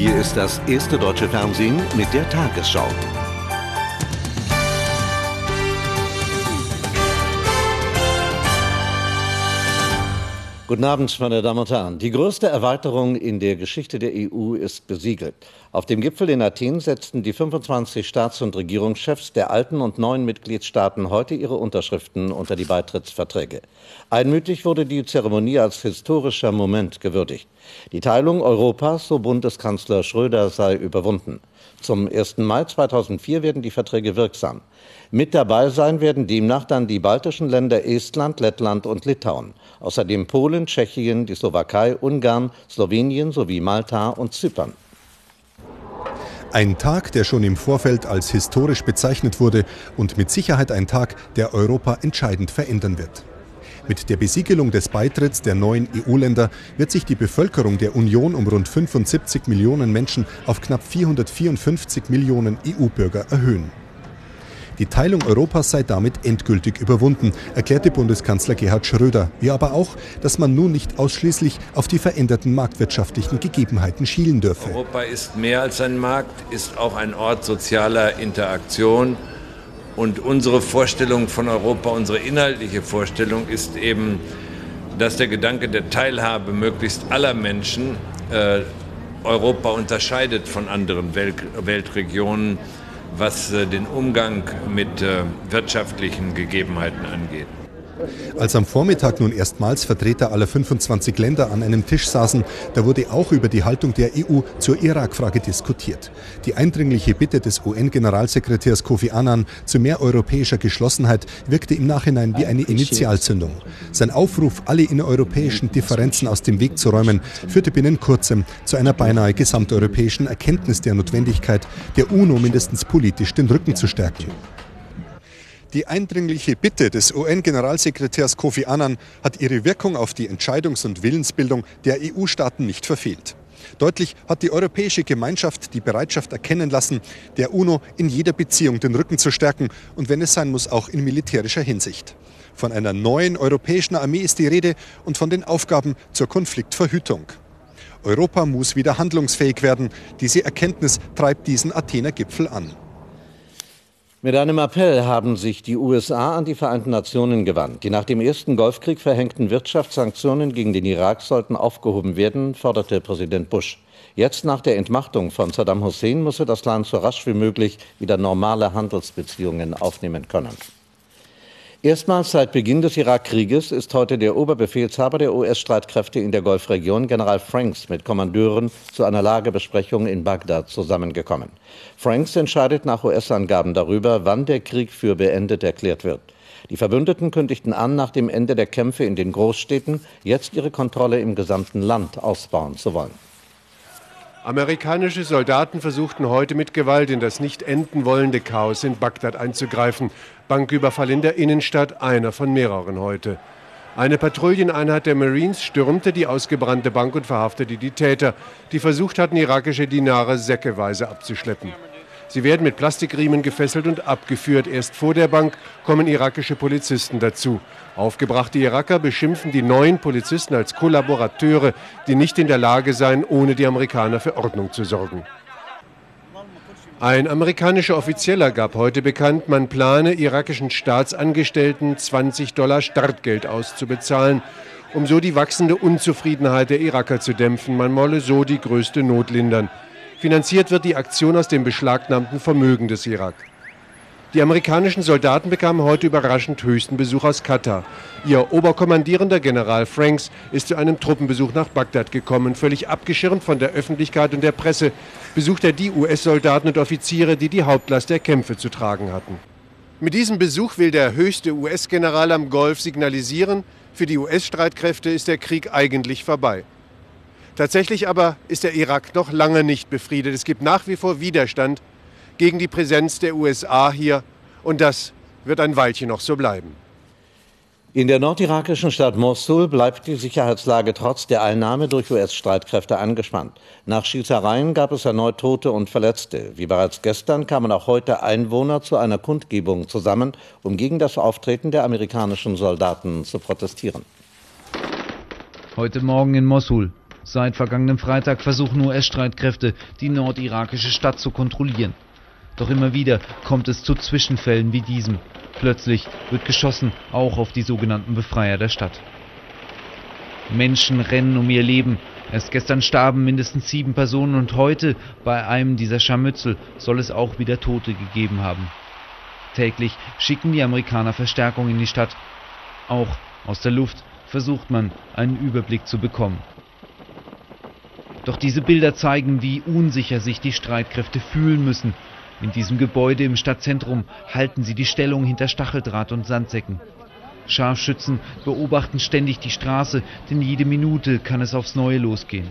Hier ist das erste deutsche Fernsehen mit der Tagesschau. Guten Abend, meine Damen und Herren. Die größte Erweiterung in der Geschichte der EU ist besiegelt. Auf dem Gipfel in Athen setzten die 25 Staats- und Regierungschefs der alten und neuen Mitgliedstaaten heute ihre Unterschriften unter die Beitrittsverträge. Einmütig wurde die Zeremonie als historischer Moment gewürdigt. Die Teilung Europas, so Bundeskanzler Schröder, sei überwunden. Zum 1. Mai 2004 werden die Verträge wirksam. Mit dabei sein werden demnach dann die baltischen Länder Estland, Lettland und Litauen. Außerdem Polen, Tschechien, die Slowakei, Ungarn, Slowenien sowie Malta und Zypern. Ein Tag, der schon im Vorfeld als historisch bezeichnet wurde und mit Sicherheit ein Tag, der Europa entscheidend verändern wird. Mit der Besiegelung des Beitritts der neuen EU-Länder wird sich die Bevölkerung der Union um rund 75 Millionen Menschen auf knapp 454 Millionen EU-Bürger erhöhen. Die Teilung Europas sei damit endgültig überwunden, erklärte Bundeskanzler Gerhard Schröder, wie aber auch, dass man nun nicht ausschließlich auf die veränderten marktwirtschaftlichen Gegebenheiten schielen dürfe. Europa ist mehr als ein Markt, ist auch ein Ort sozialer Interaktion. Und unsere Vorstellung von Europa, unsere inhaltliche Vorstellung ist eben, dass der Gedanke der Teilhabe möglichst aller Menschen äh, Europa unterscheidet von anderen Welt Weltregionen was äh, den Umgang mit äh, wirtschaftlichen Gegebenheiten angeht. Als am Vormittag nun erstmals Vertreter aller 25 Länder an einem Tisch saßen, da wurde auch über die Haltung der EU zur Irak-Frage diskutiert. Die eindringliche Bitte des UN-Generalsekretärs Kofi Annan zu mehr europäischer Geschlossenheit wirkte im Nachhinein wie eine Initialzündung. Sein Aufruf, alle innereuropäischen Differenzen aus dem Weg zu räumen, führte binnen kurzem zu einer beinahe gesamteuropäischen Erkenntnis der Notwendigkeit, der UNO mindestens politisch den Rücken zu stärken. Die eindringliche Bitte des UN-Generalsekretärs Kofi Annan hat ihre Wirkung auf die Entscheidungs- und Willensbildung der EU-Staaten nicht verfehlt. Deutlich hat die Europäische Gemeinschaft die Bereitschaft erkennen lassen, der UNO in jeder Beziehung den Rücken zu stärken und wenn es sein muss, auch in militärischer Hinsicht. Von einer neuen europäischen Armee ist die Rede und von den Aufgaben zur Konfliktverhütung. Europa muss wieder handlungsfähig werden. Diese Erkenntnis treibt diesen Athener Gipfel an. Mit einem Appell haben sich die USA an die Vereinten Nationen gewandt. Die nach dem ersten Golfkrieg verhängten Wirtschaftssanktionen gegen den Irak sollten aufgehoben werden, forderte Präsident Bush. Jetzt nach der Entmachtung von Saddam Hussein müsse das Land so rasch wie möglich wieder normale Handelsbeziehungen aufnehmen können. Erstmals seit Beginn des Irakkrieges ist heute der Oberbefehlshaber der US-Streitkräfte in der Golfregion, General Franks, mit Kommandeuren zu einer Lagebesprechung in Bagdad zusammengekommen. Franks entscheidet nach US-Angaben darüber, wann der Krieg für beendet erklärt wird. Die Verbündeten kündigten an, nach dem Ende der Kämpfe in den Großstädten jetzt ihre Kontrolle im gesamten Land ausbauen zu wollen. Amerikanische Soldaten versuchten heute mit Gewalt in das nicht enden wollende Chaos in Bagdad einzugreifen. Banküberfall in der Innenstadt, einer von mehreren heute. Eine Patrouilleneinheit der Marines stürmte die ausgebrannte Bank und verhaftete die Täter, die versucht hatten, irakische Dinare säckeweise abzuschleppen. Sie werden mit Plastikriemen gefesselt und abgeführt. Erst vor der Bank kommen irakische Polizisten dazu. Aufgebrachte Iraker beschimpfen die neuen Polizisten als Kollaborateure, die nicht in der Lage seien, ohne die Amerikaner für Ordnung zu sorgen. Ein amerikanischer Offizieller gab heute bekannt, man plane irakischen Staatsangestellten 20 Dollar Startgeld auszubezahlen, um so die wachsende Unzufriedenheit der Iraker zu dämpfen. Man wolle so die größte Not lindern. Finanziert wird die Aktion aus dem beschlagnahmten Vermögen des Irak. Die amerikanischen Soldaten bekamen heute überraschend höchsten Besuch aus Katar. Ihr Oberkommandierender General Franks ist zu einem Truppenbesuch nach Bagdad gekommen. Völlig abgeschirmt von der Öffentlichkeit und der Presse besucht er die US-Soldaten und Offiziere, die die Hauptlast der Kämpfe zu tragen hatten. Mit diesem Besuch will der höchste US-General am Golf signalisieren, für die US-Streitkräfte ist der Krieg eigentlich vorbei. Tatsächlich aber ist der Irak noch lange nicht befriedet. Es gibt nach wie vor Widerstand gegen die Präsenz der USA hier und das wird ein Weilchen noch so bleiben. In der nordirakischen Stadt Mosul bleibt die Sicherheitslage trotz der Einnahme durch US-Streitkräfte angespannt. Nach Schießereien gab es erneut Tote und Verletzte. Wie bereits gestern kamen auch heute Einwohner zu einer Kundgebung zusammen, um gegen das Auftreten der amerikanischen Soldaten zu protestieren. Heute Morgen in Mosul. Seit vergangenem Freitag versuchen US-Streitkräfte, die nordirakische Stadt zu kontrollieren. Doch immer wieder kommt es zu Zwischenfällen wie diesem. Plötzlich wird geschossen, auch auf die sogenannten Befreier der Stadt. Menschen rennen um ihr Leben. Erst gestern starben mindestens sieben Personen und heute bei einem dieser Scharmützel soll es auch wieder Tote gegeben haben. Täglich schicken die Amerikaner Verstärkung in die Stadt. Auch aus der Luft versucht man, einen Überblick zu bekommen. Doch diese Bilder zeigen, wie unsicher sich die Streitkräfte fühlen müssen. In diesem Gebäude im Stadtzentrum halten sie die Stellung hinter Stacheldraht und Sandsäcken. Scharfschützen beobachten ständig die Straße, denn jede Minute kann es aufs Neue losgehen.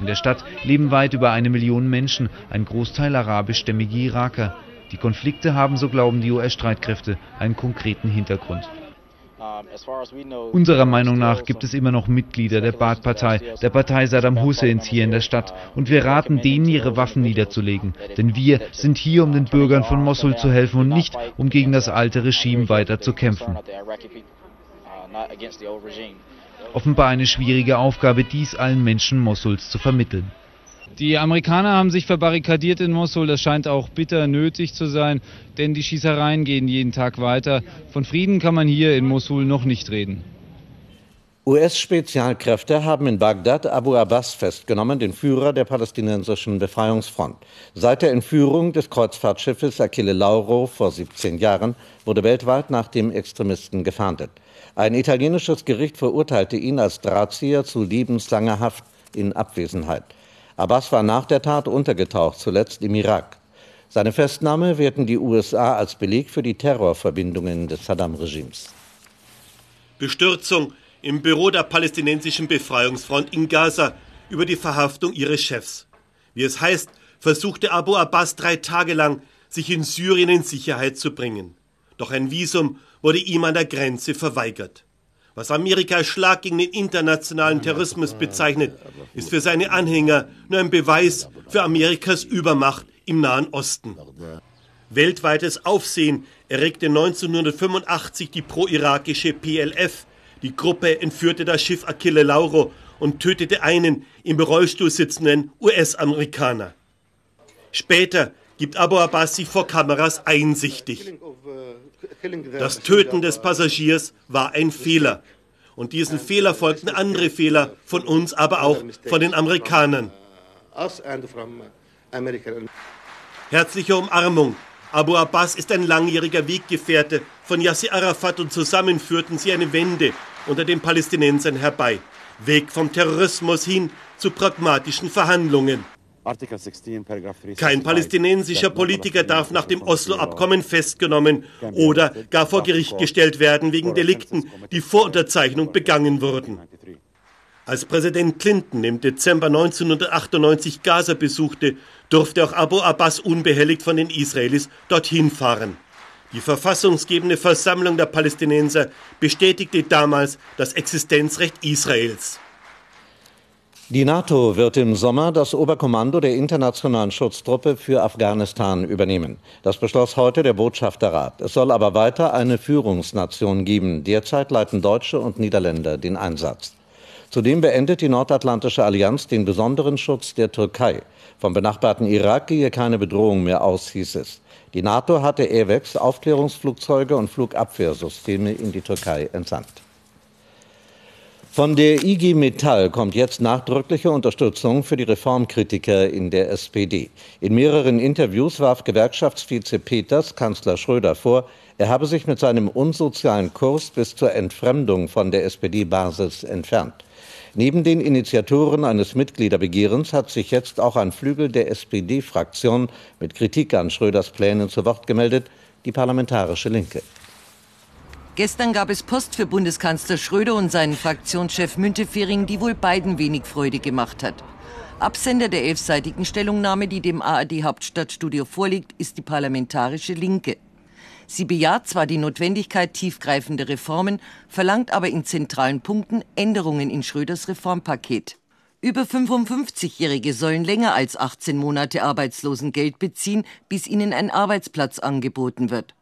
In der Stadt leben weit über eine Million Menschen, ein Großteil arabischstämmige Iraker. Die Konflikte haben, so glauben die US-Streitkräfte, einen konkreten Hintergrund. Unserer Meinung nach gibt es immer noch Mitglieder der Baath-Partei, der Partei Saddam Husseins hier in der Stadt. Und wir raten denen, ihre Waffen niederzulegen. Denn wir sind hier, um den Bürgern von Mosul zu helfen und nicht, um gegen das alte Regime weiter zu kämpfen. Offenbar eine schwierige Aufgabe, dies allen Menschen Mosuls zu vermitteln. Die Amerikaner haben sich verbarrikadiert in Mosul. Das scheint auch bitter nötig zu sein, denn die Schießereien gehen jeden Tag weiter. Von Frieden kann man hier in Mosul noch nicht reden. US-Spezialkräfte haben in Bagdad Abu Abbas festgenommen, den Führer der palästinensischen Befreiungsfront. Seit der Entführung des Kreuzfahrtschiffes Achille Lauro vor 17 Jahren wurde weltweit nach dem Extremisten gefahndet. Ein italienisches Gericht verurteilte ihn als Drahtzieher zu lebenslanger Haft in Abwesenheit. Abbas war nach der Tat untergetaucht, zuletzt im Irak. Seine Festnahme werten die USA als Beleg für die Terrorverbindungen des Saddam-Regimes. Bestürzung im Büro der palästinensischen Befreiungsfront in Gaza über die Verhaftung ihres Chefs. Wie es heißt, versuchte Abu Abbas drei Tage lang, sich in Syrien in Sicherheit zu bringen. Doch ein Visum wurde ihm an der Grenze verweigert. Was Amerika als Schlag gegen den internationalen Terrorismus bezeichnet, ist für seine Anhänger nur ein Beweis für Amerikas Übermacht im Nahen Osten. Weltweites Aufsehen erregte 1985 die pro-irakische PLF. Die Gruppe entführte das Schiff Achille Lauro und tötete einen im Rollstuhl sitzenden US-Amerikaner. Später gibt Abu Abbas sich vor Kameras einsichtig. Das Töten des Passagiers war ein Fehler. Und diesen Fehler folgten andere Fehler von uns, aber auch von den Amerikanern. Herzliche Umarmung. Abu Abbas ist ein langjähriger Weggefährte von Yasser Arafat und zusammen führten sie eine Wende unter den Palästinensern herbei. Weg vom Terrorismus hin zu pragmatischen Verhandlungen. Kein palästinensischer Politiker darf nach dem Oslo-Abkommen festgenommen oder gar vor Gericht gestellt werden wegen Delikten, die vor Unterzeichnung begangen wurden. Als Präsident Clinton im Dezember 1998 Gaza besuchte, durfte auch Abu Abbas unbehelligt von den Israelis dorthin fahren. Die verfassungsgebende Versammlung der Palästinenser bestätigte damals das Existenzrecht Israels. Die NATO wird im Sommer das Oberkommando der internationalen Schutztruppe für Afghanistan übernehmen. Das beschloss heute der Botschafterrat. Es soll aber weiter eine Führungsnation geben. Derzeit leiten Deutsche und Niederländer den Einsatz. Zudem beendet die Nordatlantische Allianz den besonderen Schutz der Türkei. Vom benachbarten Irak gehe keine Bedrohung mehr aus, hieß es. Die NATO hatte AWACS Aufklärungsflugzeuge und Flugabwehrsysteme in die Türkei entsandt. Von der IG Metall kommt jetzt nachdrückliche Unterstützung für die Reformkritiker in der SPD. In mehreren Interviews warf Gewerkschaftsvize Peters Kanzler Schröder vor, er habe sich mit seinem unsozialen Kurs bis zur Entfremdung von der SPD-Basis entfernt. Neben den Initiatoren eines Mitgliederbegehrens hat sich jetzt auch ein Flügel der SPD-Fraktion mit Kritik an Schröders Plänen zu Wort gemeldet, die Parlamentarische Linke. Gestern gab es Post für Bundeskanzler Schröder und seinen Fraktionschef Müntefering, die wohl beiden wenig Freude gemacht hat. Absender der elfseitigen Stellungnahme, die dem ARD Hauptstadtstudio vorliegt, ist die Parlamentarische Linke. Sie bejaht zwar die Notwendigkeit tiefgreifender Reformen, verlangt aber in zentralen Punkten Änderungen in Schröders Reformpaket. Über 55-Jährige sollen länger als 18 Monate Arbeitslosengeld beziehen, bis ihnen ein Arbeitsplatz angeboten wird.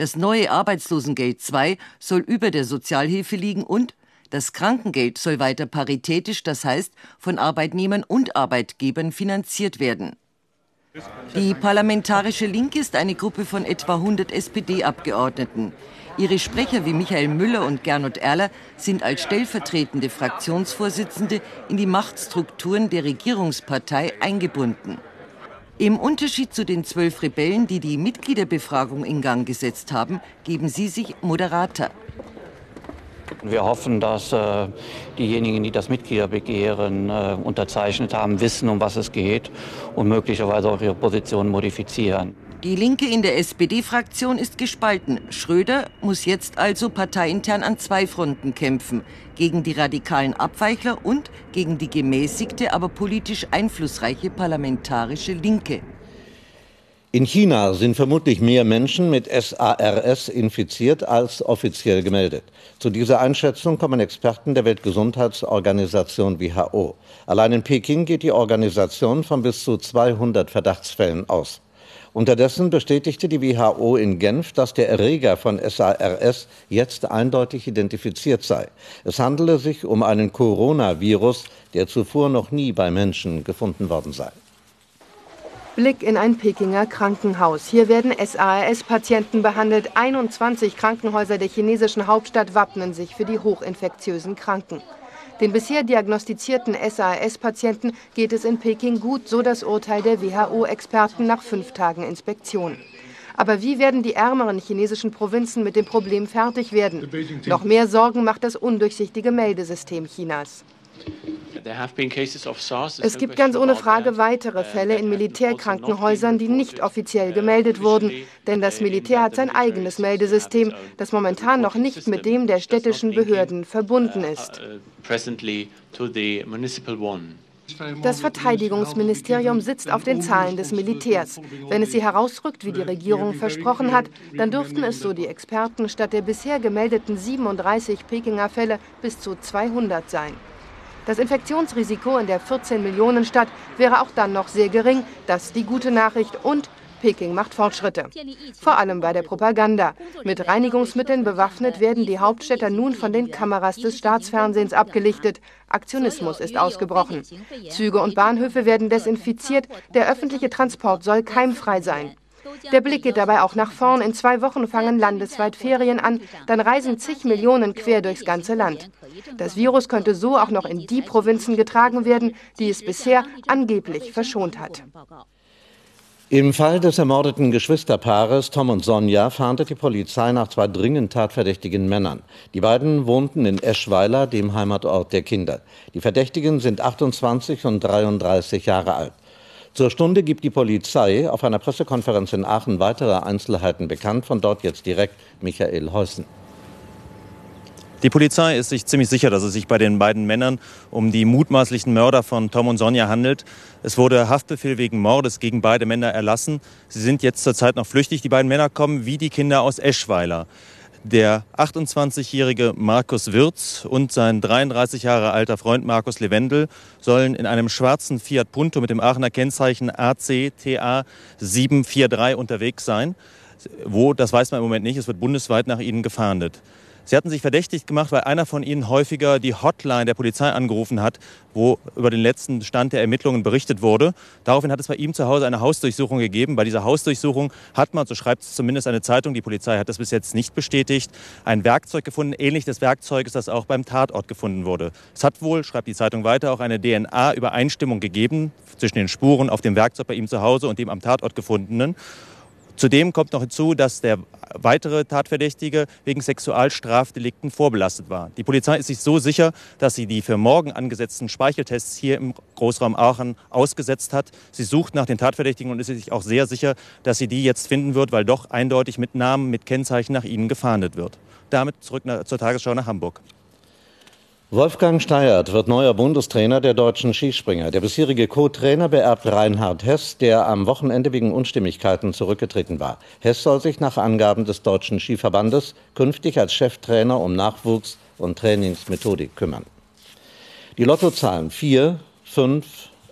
Das neue Arbeitslosengeld II soll über der Sozialhilfe liegen und Das Krankengeld soll weiter paritätisch, das heißt von Arbeitnehmern und Arbeitgebern finanziert werden. Die Parlamentarische Linke ist eine Gruppe von etwa 100 SPD-Abgeordneten. Ihre Sprecher wie Michael Müller und Gernot Erler sind als stellvertretende Fraktionsvorsitzende in die Machtstrukturen der Regierungspartei eingebunden. Im Unterschied zu den zwölf Rebellen, die die Mitgliederbefragung in Gang gesetzt haben, geben sie sich moderater. Wir hoffen, dass äh, diejenigen, die das Mitgliederbegehren äh, unterzeichnet haben, wissen, um was es geht und möglicherweise auch ihre Position modifizieren. Die Linke in der SPD-Fraktion ist gespalten. Schröder muss jetzt also parteiintern an zwei Fronten kämpfen. Gegen die radikalen Abweichler und gegen die gemäßigte, aber politisch einflussreiche parlamentarische Linke. In China sind vermutlich mehr Menschen mit SARS infiziert als offiziell gemeldet. Zu dieser Einschätzung kommen Experten der Weltgesundheitsorganisation WHO. Allein in Peking geht die Organisation von bis zu 200 Verdachtsfällen aus. Unterdessen bestätigte die WHO in Genf, dass der Erreger von SARS jetzt eindeutig identifiziert sei. Es handele sich um einen Coronavirus, der zuvor noch nie bei Menschen gefunden worden sei. Blick in ein Pekinger Krankenhaus. Hier werden SARS-Patienten behandelt. 21 Krankenhäuser der chinesischen Hauptstadt wappnen sich für die hochinfektiösen Kranken. Den bisher diagnostizierten SAS-Patienten geht es in Peking gut, so das Urteil der WHO-Experten nach fünf Tagen Inspektion. Aber wie werden die ärmeren chinesischen Provinzen mit dem Problem fertig werden? Noch mehr Sorgen macht das undurchsichtige Meldesystem Chinas. Es gibt ganz ohne Frage weitere Fälle in Militärkrankenhäusern, die nicht offiziell gemeldet wurden, denn das Militär hat sein eigenes Meldesystem, das momentan noch nicht mit dem der städtischen Behörden verbunden ist. Das Verteidigungsministerium sitzt auf den Zahlen des Militärs. Wenn es sie herausrückt, wie die Regierung versprochen hat, dann dürften es, so die Experten, statt der bisher gemeldeten 37 Pekinger Fälle bis zu 200 sein. Das Infektionsrisiko in der 14-Millionen-Stadt wäre auch dann noch sehr gering. Das ist die gute Nachricht. Und Peking macht Fortschritte. Vor allem bei der Propaganda. Mit Reinigungsmitteln bewaffnet werden die Hauptstädter nun von den Kameras des Staatsfernsehens abgelichtet. Aktionismus ist ausgebrochen. Züge und Bahnhöfe werden desinfiziert. Der öffentliche Transport soll keimfrei sein. Der Blick geht dabei auch nach vorn. In zwei Wochen fangen landesweit Ferien an. Dann reisen zig Millionen quer durchs ganze Land. Das Virus könnte so auch noch in die Provinzen getragen werden, die es bisher angeblich verschont hat. Im Fall des ermordeten Geschwisterpaares Tom und Sonja fahndet die Polizei nach zwei dringend tatverdächtigen Männern. Die beiden wohnten in Eschweiler, dem Heimatort der Kinder. Die Verdächtigen sind 28 und 33 Jahre alt. Zur Stunde gibt die Polizei auf einer Pressekonferenz in Aachen weitere Einzelheiten bekannt. Von dort jetzt direkt Michael Heusen. Die Polizei ist sich ziemlich sicher, dass es sich bei den beiden Männern um die mutmaßlichen Mörder von Tom und Sonja handelt. Es wurde Haftbefehl wegen Mordes gegen beide Männer erlassen. Sie sind jetzt zurzeit noch flüchtig. Die beiden Männer kommen wie die Kinder aus Eschweiler. Der 28-jährige Markus Wirz und sein 33 Jahre alter Freund Markus Lewendel sollen in einem schwarzen Fiat Punto mit dem Aachener Kennzeichen ACTA 743 unterwegs sein. Wo, das weiß man im Moment nicht. Es wird bundesweit nach ihnen gefahndet. Sie hatten sich verdächtig gemacht, weil einer von ihnen häufiger die Hotline der Polizei angerufen hat, wo über den letzten Stand der Ermittlungen berichtet wurde. Daraufhin hat es bei ihm zu Hause eine Hausdurchsuchung gegeben. Bei dieser Hausdurchsuchung hat man, so schreibt es zumindest eine Zeitung, die Polizei hat das bis jetzt nicht bestätigt, ein Werkzeug gefunden, ähnlich des Werkzeuges, das auch beim Tatort gefunden wurde. Es hat wohl, schreibt die Zeitung weiter, auch eine DNA-Übereinstimmung gegeben zwischen den Spuren auf dem Werkzeug bei ihm zu Hause und dem am Tatort gefundenen. Zudem kommt noch hinzu, dass der weitere Tatverdächtige wegen Sexualstrafdelikten vorbelastet war. Die Polizei ist sich so sicher, dass sie die für morgen angesetzten Speicheltests hier im Großraum Aachen ausgesetzt hat. Sie sucht nach den Tatverdächtigen und ist sich auch sehr sicher, dass sie die jetzt finden wird, weil doch eindeutig mit Namen, mit Kennzeichen nach ihnen gefahndet wird. Damit zurück zur Tagesschau nach Hamburg. Wolfgang Steiert wird neuer Bundestrainer der deutschen Skispringer. Der bisherige Co-Trainer beerbt Reinhard Hess, der am Wochenende wegen Unstimmigkeiten zurückgetreten war. Hess soll sich nach Angaben des Deutschen Skiverbandes künftig als Cheftrainer um Nachwuchs und Trainingsmethodik kümmern. Die Lottozahlen 4, 5,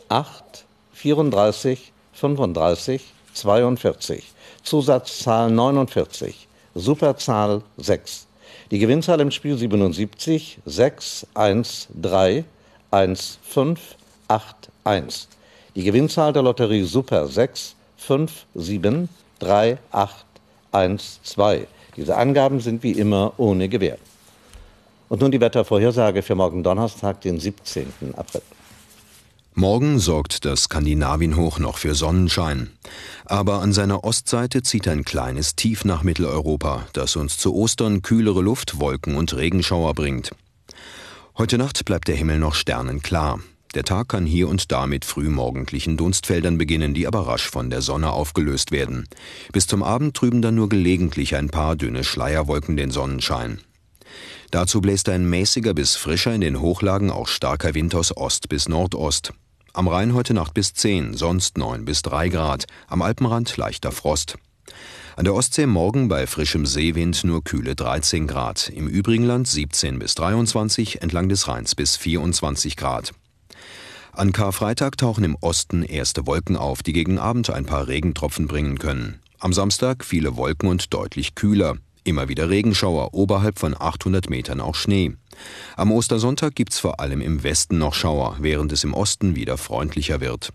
8, 34, 35, 42. Zusatzzahl 49. Superzahl 6. Die Gewinnzahl im Spiel 77 6 1 3 1 5 8 1. Die Gewinnzahl der Lotterie Super 6 5 7 3 8 1 2. Diese Angaben sind wie immer ohne Gewähr. Und nun die Wettervorhersage für morgen Donnerstag, den 17. April. Morgen sorgt das Skandinavienhoch noch für Sonnenschein. Aber an seiner Ostseite zieht ein kleines Tief nach Mitteleuropa, das uns zu Ostern kühlere Luft, Wolken und Regenschauer bringt. Heute Nacht bleibt der Himmel noch sternenklar. Der Tag kann hier und da mit frühmorgendlichen Dunstfeldern beginnen, die aber rasch von der Sonne aufgelöst werden. Bis zum Abend trüben dann nur gelegentlich ein paar dünne Schleierwolken den Sonnenschein. Dazu bläst ein mäßiger bis frischer in den Hochlagen auch starker Wind aus Ost bis Nordost. Am Rhein heute Nacht bis 10, sonst 9 bis 3 Grad, am Alpenrand leichter Frost. An der Ostsee morgen bei frischem Seewind nur kühle 13 Grad, im übrigen Land 17 bis 23, entlang des Rheins bis 24 Grad. An Karfreitag tauchen im Osten erste Wolken auf, die gegen Abend ein paar Regentropfen bringen können. Am Samstag viele Wolken und deutlich kühler. Immer wieder Regenschauer, oberhalb von 800 Metern auch Schnee. Am Ostersonntag gibt's vor allem im Westen noch Schauer, während es im Osten wieder freundlicher wird.